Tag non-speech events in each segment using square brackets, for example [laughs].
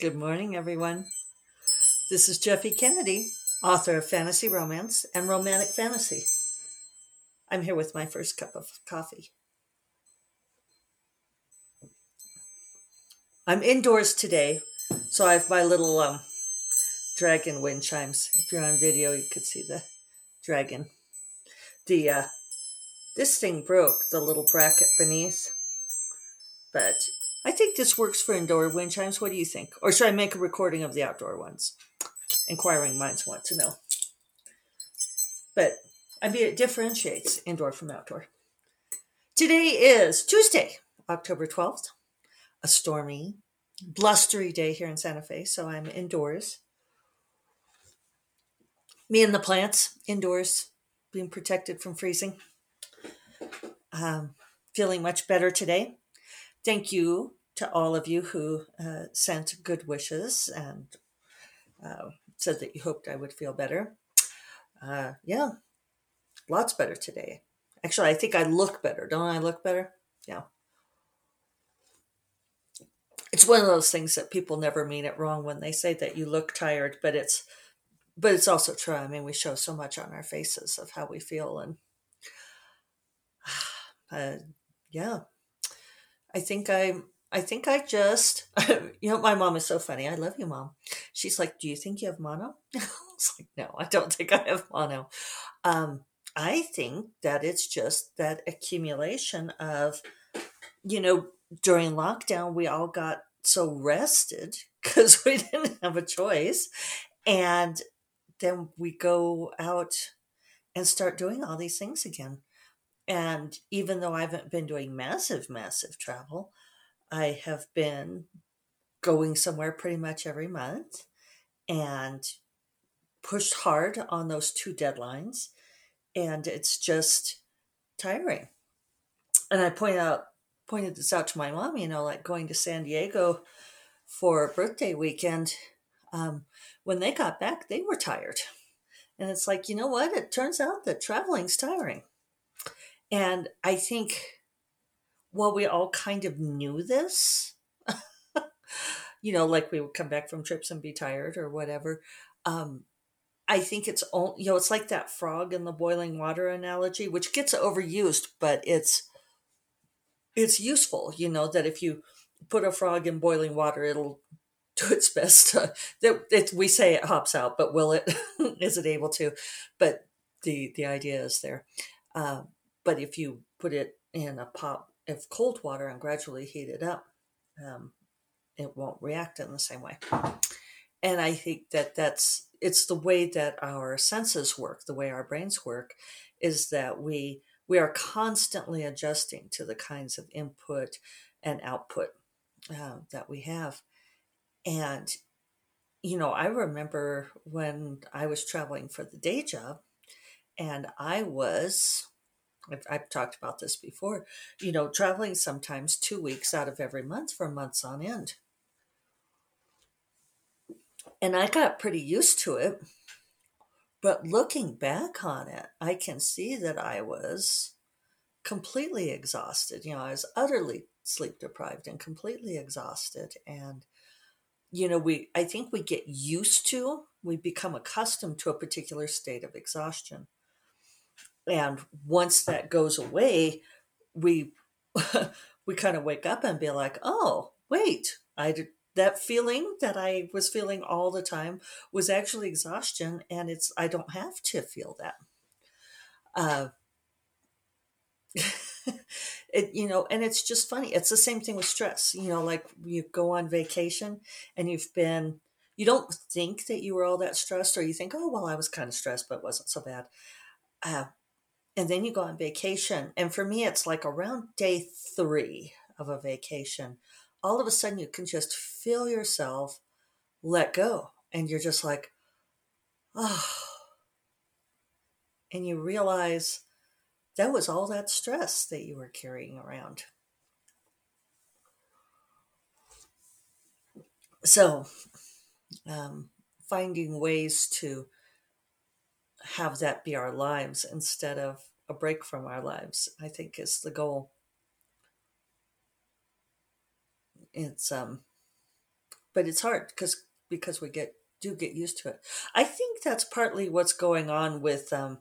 Good morning, everyone. This is Jeffe Kennedy, author of Fantasy Romance and Romantic Fantasy. I'm here with my first cup of coffee. I'm indoors today, so I have my little um, dragon wind chimes. If you're on video, you could see the dragon. The uh, this thing broke the little bracket beneath, but I think this works for indoor wind chimes. What do you think? Or should I make a recording of the outdoor ones? Inquiring minds want to know. But I mean, it differentiates indoor from outdoor. Today is Tuesday, October 12th, a stormy, blustery day here in Santa Fe. So I'm indoors. Me and the plants indoors, being protected from freezing. Um, feeling much better today. Thank you to all of you who uh, sent good wishes and uh, said that you hoped I would feel better. Uh, yeah, lots better today. Actually, I think I look better. Don't I look better? Yeah. It's one of those things that people never mean it wrong when they say that you look tired, but it's but it's also true. I mean, we show so much on our faces of how we feel, and [sighs] uh, yeah, I think I I think I just [laughs] you know my mom is so funny. I love you, mom. She's like, "Do you think you have mono?" [laughs] I was like, "No, I don't think I have mono." Um, I think that it's just that accumulation of, you know, during lockdown we all got so rested [laughs] because we didn't have a choice, and then we go out and start doing all these things again and even though I haven't been doing massive, massive travel, I have been going somewhere pretty much every month and pushed hard on those two deadlines. And it's just tiring. And I point out, pointed this out to my mom, you know, like going to San Diego for birthday weekend. Um, when they got back, they were tired. And it's like, you know what? It turns out that traveling's tiring. And I think while we all kind of knew this, [laughs] you know, like we would come back from trips and be tired or whatever. Um, I think it's all you know, it's like that frog in the boiling water analogy, which gets overused, but it's it's useful, you know, that if you put a frog in boiling water, it'll [laughs] do its best to, that it, we say it hops out, but will it? [laughs] is it able to? But the the idea is there. Um, but if you put it in a pot of cold water and gradually heat it up, um, it won't react in the same way. And I think that that's it's the way that our senses work, the way our brains work, is that we we are constantly adjusting to the kinds of input and output uh, that we have. And you know, I remember when I was traveling for the day job, and I was I've, I've, talked about this before, you know, traveling sometimes two weeks out of every month for months on end. And I got pretty used to it. But looking back on it, I can see that I was completely exhausted. You know, I was utterly sleep deprived and completely exhausted. And, you know, we, I think we get used to, we become accustomed to a particular state of exhaustion and once that goes away we [laughs] we kind of wake up and be like oh wait i did that feeling that i was feeling all the time was actually exhaustion and it's i don't have to feel that. Uh [laughs] it you know and it's just funny it's the same thing with stress you know like you go on vacation and you've been you don't think that you were all that stressed or you think oh well i was kind of stressed but it wasn't so bad. Uh, and then you go on vacation. And for me, it's like around day three of a vacation, all of a sudden you can just feel yourself let go. And you're just like, oh. And you realize that was all that stress that you were carrying around. So, um, finding ways to have that be our lives instead of a break from our lives, I think is the goal. It's um but it's hard because because we get do get used to it. I think that's partly what's going on with um,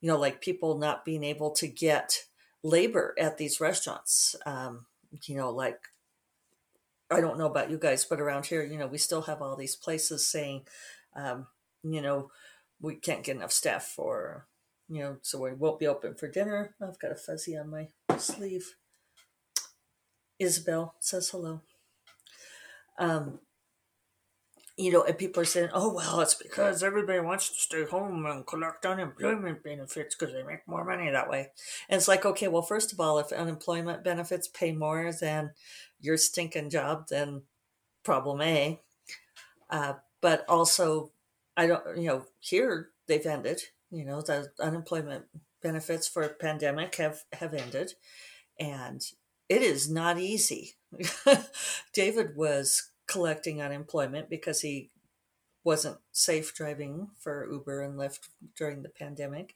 you know, like people not being able to get labor at these restaurants. Um, you know, like I don't know about you guys, but around here, you know, we still have all these places saying, um, you know, we can't get enough staff for, you know, so we won't be open for dinner. I've got a fuzzy on my sleeve. Isabel says hello. Um, you know, and people are saying, oh, well, it's because everybody wants to stay home and collect unemployment benefits because they make more money that way. And it's like, okay, well, first of all, if unemployment benefits pay more than your stinking job, then problem A. Uh, but also, I don't, you know, here they've ended, you know, the unemployment benefits for a pandemic have, have ended. And it is not easy. [laughs] David was collecting unemployment because he wasn't safe driving for Uber and Lyft during the pandemic.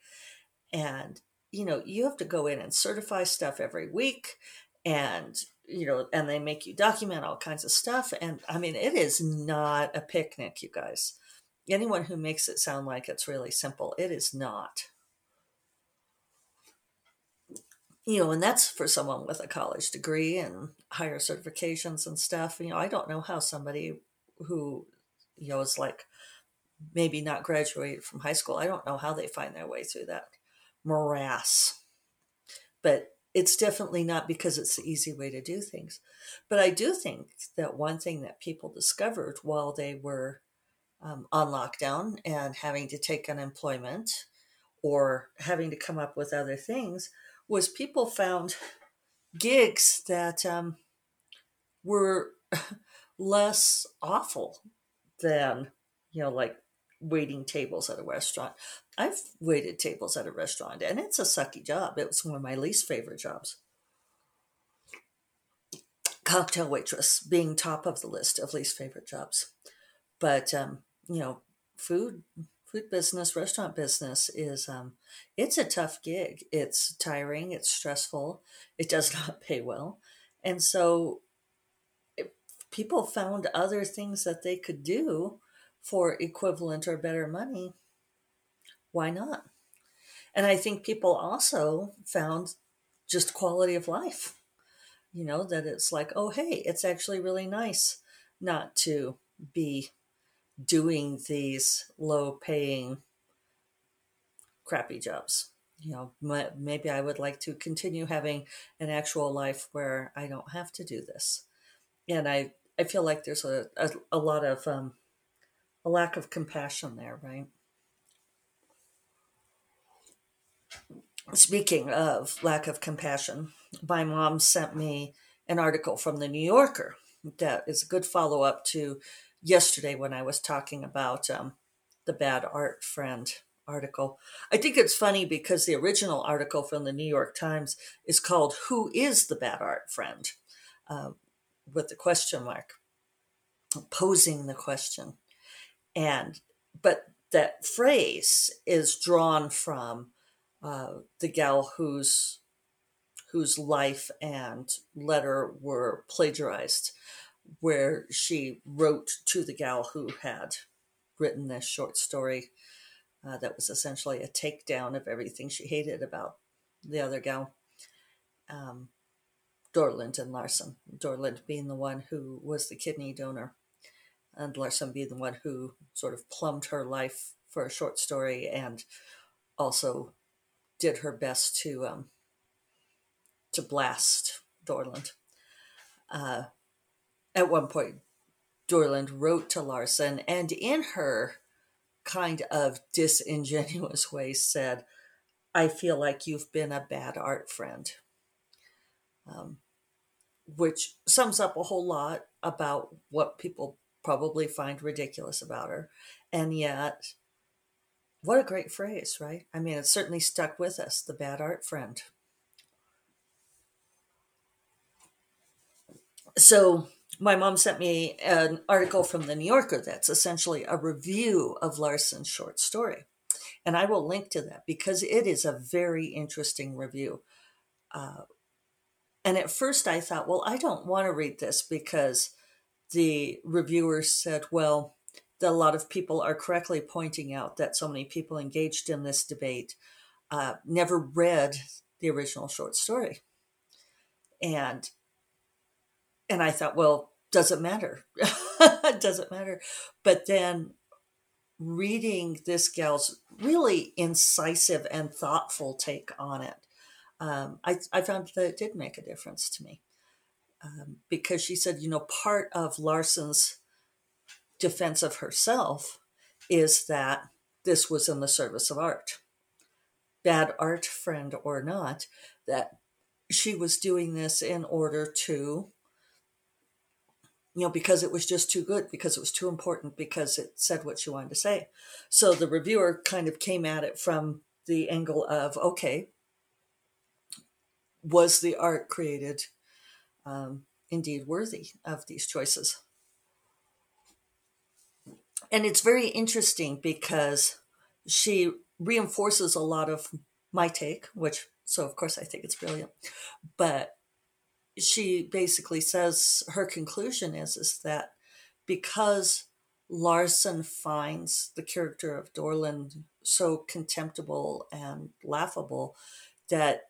And, you know, you have to go in and certify stuff every week and, you know, and they make you document all kinds of stuff. And I mean, it is not a picnic, you guys. Anyone who makes it sound like it's really simple, it is not. you know, and that's for someone with a college degree and higher certifications and stuff. You know, I don't know how somebody who, you know, is like maybe not graduated from high school, I don't know how they find their way through that morass. But it's definitely not because it's the easy way to do things. But I do think that one thing that people discovered while they were um, on lockdown and having to take unemployment or having to come up with other things was people found gigs that um, were [laughs] less awful than you know like waiting tables at a restaurant. I've waited tables at a restaurant and it's a sucky job. It was one of my least favorite jobs. Cocktail waitress being top of the list of least favorite jobs. But um, you know food food business, restaurant business is um, it's a tough gig. It's tiring. It's stressful. It does [laughs] not pay well, and so it, people found other things that they could do for equivalent or better money. Why not? And I think people also found just quality of life. You know that it's like, oh hey, it's actually really nice not to be doing these low paying crappy jobs you know maybe i would like to continue having an actual life where i don't have to do this. And i i feel like there's a a, a lot of um a lack of compassion there right? Speaking of lack of compassion my mom sent me an article from the new yorker that is a good follow-up to yesterday when I was talking about um, the bad art friend article. I think it's funny because the original article from the New York Times is called Who is the Bad Art Friend? Uh, with the question mark, posing the question. And, but that phrase is drawn from uh, the gal whose whose life and letter were plagiarized where she wrote to the gal who had written this short story uh, that was essentially a takedown of everything she hated about the other gal. Um, Dorland and Larson. Dorland being the one who was the kidney donor, and Larson being the one who sort of plumbed her life for a short story and also did her best to um, to blast Dorland. Uh, at one point, Dorland wrote to Larson, and in her kind of disingenuous [laughs] way said, I feel like you've been a bad art friend. Um, which sums up a whole lot about what people probably find ridiculous about her. And yet, what a great phrase, right? I mean, it certainly stuck with us, the bad art friend. So, my mom sent me an article from the New Yorker that's essentially a review of Larson's short story. And I will link to that because it is a very interesting review. Uh, and at first I thought, well, I don't want to read this because the reviewers said, well, that a lot of people are correctly pointing out that so many people engaged in this debate uh, never read the original short story. And and I thought, well, does it matter? [laughs] doesn't matter? But then reading this gal's really incisive and thoughtful take on it, um, I, I found that it did make a difference to me. Um, because she said, you know, part of Larson's defense of herself is that this was in the service of art. Bad art friend or not, that she was doing this in order to, you know, because it was just too good, because it was too important, because it said what she wanted to say. So the reviewer kind of came at it from the angle of, okay, was the art created um, indeed worthy of these choices? and it's very interesting because she reinforces a lot of my take, which so of course I think it's brilliant. But she basically says her conclusion is is that because Larson finds the character of Dorland so contemptible and laughable that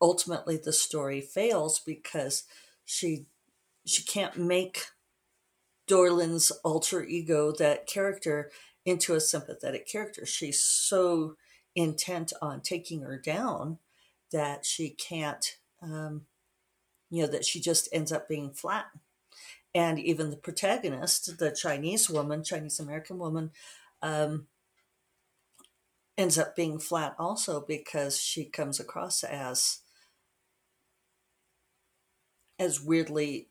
ultimately the story fails because she she can't make Dorland's alter ego, that character, into a sympathetic character. She's so intent on taking her down that she can't, um, you know, that she just ends up being flat. And even the protagonist, the Chinese woman, Chinese American woman, um, ends up being flat also because she comes across as as weirdly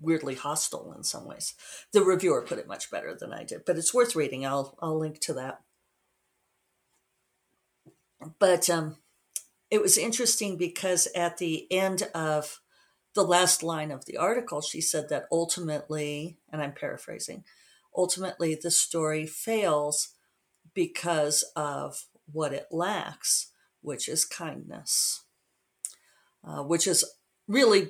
weirdly hostile in some ways. The reviewer put it much better than I did, but it's worth reading. I'll I'll link to that. But um, it was interesting because at the end of the last line of the article, she said that ultimately, and I'm paraphrasing, ultimately the story fails because of what it lacks, which is kindness, uh, which is really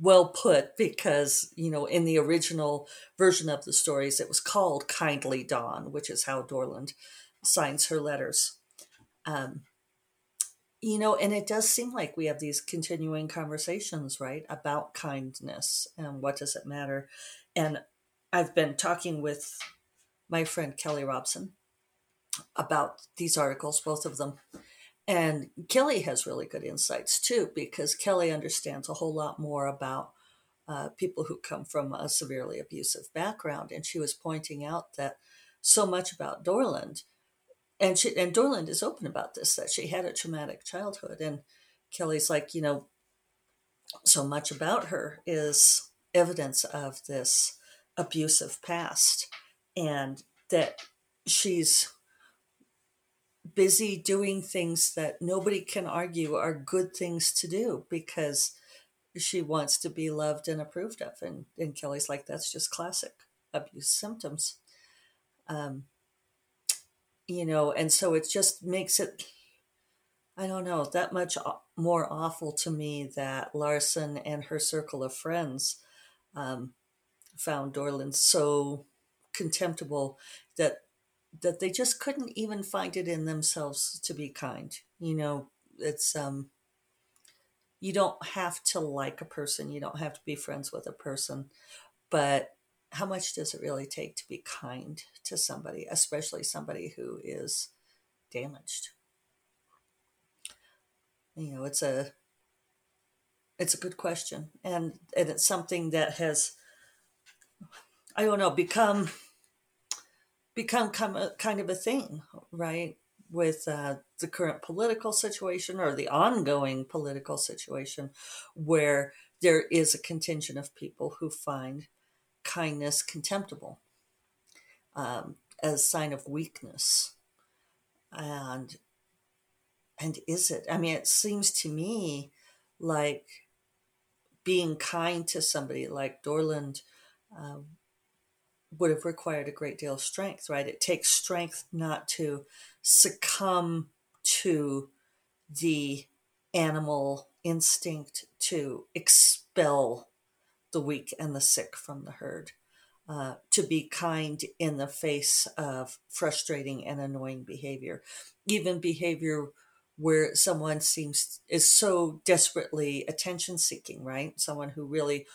well put because you know in the original version of the stories it was called kindly dawn which is how dorland signs her letters. Um, you know and it does seem like we have these continuing conversations right about kindness and what does it matter and i've been talking with my friend kelly robson about these articles both of them and Kelly has really good insights too, because Kelly understands a whole lot more about uh, people who come from a severely abusive background. And she was pointing out that so much about Dorland, and she and Dorland is open about this, that she had a traumatic childhood. And Kelly's like, you know, so much about her is evidence of this abusive past, and that she's busy doing things that nobody can argue are good things to do because she wants to be loved and approved of. And, and Kelly's like, that's just classic abuse symptoms. Um, you know, and so it just makes it, I don't know, that much more awful to me that Larson and her circle of friends um, found Dorland so contemptible that that they just couldn't even find it in themselves to be kind. You know, it's um you don't have to like a person, you don't have to be friends with a person, but how much does it really take to be kind to somebody, especially somebody who is damaged? You know, it's a it's a good question and and it's something that has I don't know, become become kind of a thing, right? With uh, the current political situation or the ongoing political situation, where there is a contingent of people who find kindness contemptible um, as sign of weakness, and and is it? I mean, it seems to me like being kind to somebody like Dorland um, would have required a great deal of strength, right? It takes strength not to succumb to the animal instinct to expel the weak and the sick from the herd, uh, to be kind in the face of frustrating and annoying behavior, even behavior where someone seems is so desperately attention seeking, right? Someone who really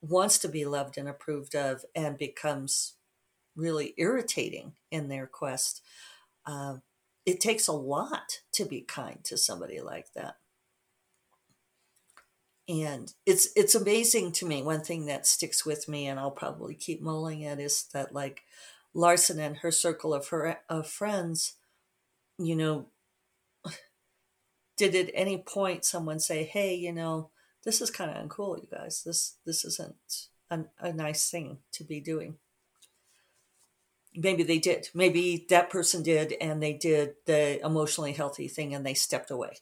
wants to be loved and approved of and becomes really irritating in their quest. Uh, it takes a lot to be kind to somebody like that. And it's it's amazing to me. One thing that sticks with me, and I'll probably keep mulling it, is that like Larson and her circle of her of friends, you know, [sighs] did at any point someone say, "Hey, you know, this is kind of uncool, you guys. This this isn't a, a nice thing to be doing." Maybe they did. Maybe that person did and they did the emotionally healthy thing and they stepped away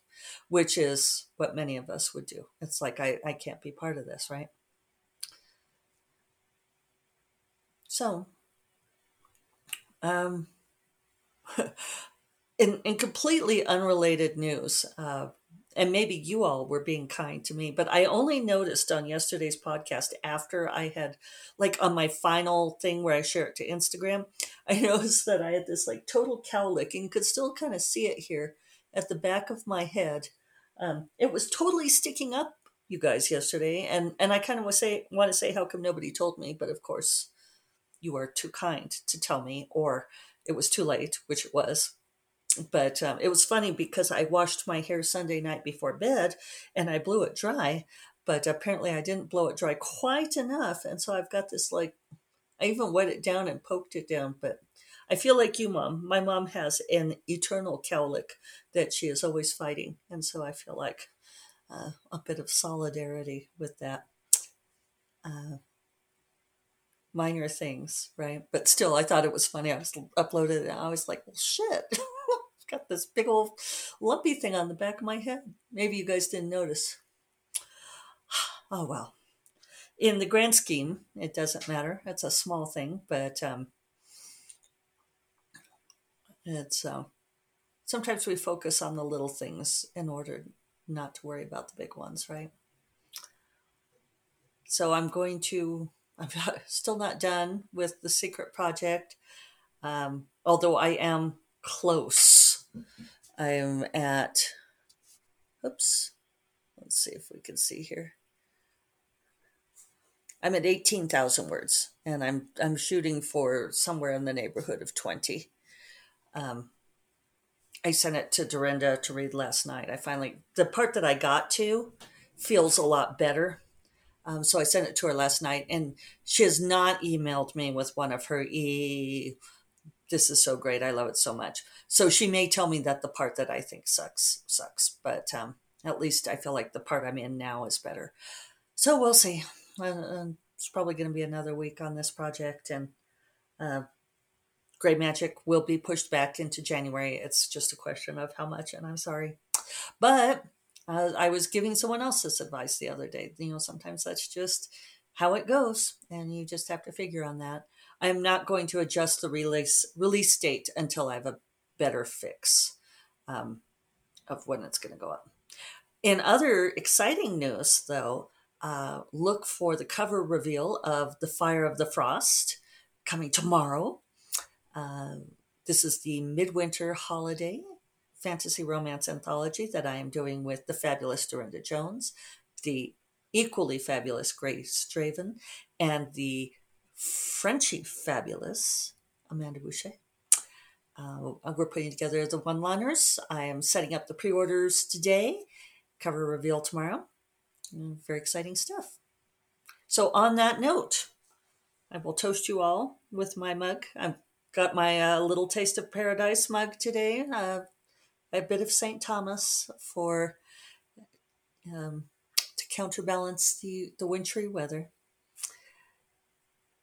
which is what many of us would do. It's like i, I can't be part of this right? So um [laughs] in, in completely unrelated news uh, and maybe you all were being kind to me but i only noticed on yesterday's podcast after i had like on my final thing where i share it to instagram [laughs] i noticed that i had this like total cowlick and could still kind of see it here at the back of my head. Um, it was totally sticking up you guys yesterday and and i kind of was say want to say how come nobody told me? But of course you are too kind to tell me or it was too late which it was but um, it was funny because I washed my hair Sunday night before bed and I blew it dry, but apparently I didn't blow it dry quite enough. And so I've got this like, I even wet it down and poked it down. But I feel like you, mom. My mom has an eternal cowlick that she is always fighting. And so I feel like uh, a bit of solidarity with that. Uh, minor things, right? But still, I thought it was funny. I was uploaded and I was like, well, shit. [laughs] got this big old lumpy thing on the back of my head. Maybe you guys didn't notice. [sighs] Oh well. In the grand scheme, it doesn't matter. It's a small thing, but um, it's uh, sometimes we focus on the little things in order not to worry about the big ones, right? So I'm going to. [laughs] I'm still not done with the secret project, um, although I am close I'm at, oops, let's see if we can see here. I'm at 18,000 words and I'm, I'm shooting for somewhere in the neighborhood of 20. Um, I sent it to Darynda to read last night. I finally, the part that I got to feels a lot better. Um, so I sent it to her last night and she has not emailed me with one of her e this is so great. I love it so much. So she may tell me that the part that I think sucks sucks, but um, at least I feel like the part I'm in now is better. So we'll see. Uh, it's probably going to be another week on this project, and uh, Grey Magic will be pushed back into January. It's just a question of how much, and I'm sorry, but uh, I was giving someone else this advice the other day. You know, sometimes that's just how it goes, and you just have to figure on that. I'm not going to adjust the release release date until I have a better fix um, of when it's going to go up. In other exciting news, though, uh, look for the cover reveal of The Fire of the Frost coming tomorrow. Uh, this is the midwinter holiday fantasy romance anthology that I am doing with the fabulous Darynda Jones, the equally fabulous Grace Draven, and the Frenchy Fabulous, Amanda Bouchet. Uh, we're putting together the one liners. I am setting up the pre orders today, cover reveal tomorrow. Mm, very exciting stuff. So, on that note, I will toast you all with my mug. I've got my uh, little taste of paradise mug today. Uh, a bit of St. Thomas for um, to counterbalance the, the wintry weather.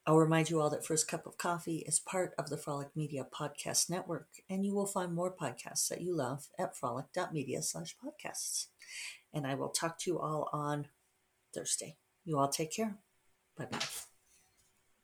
I'll remind you all that First Cup of Coffee is part of the Frolic Media Podcast Network, and you will find more podcasts that you love at frolic.media slash podcasts. And I will talk to you all on Thursday. You all take care. Bye bye.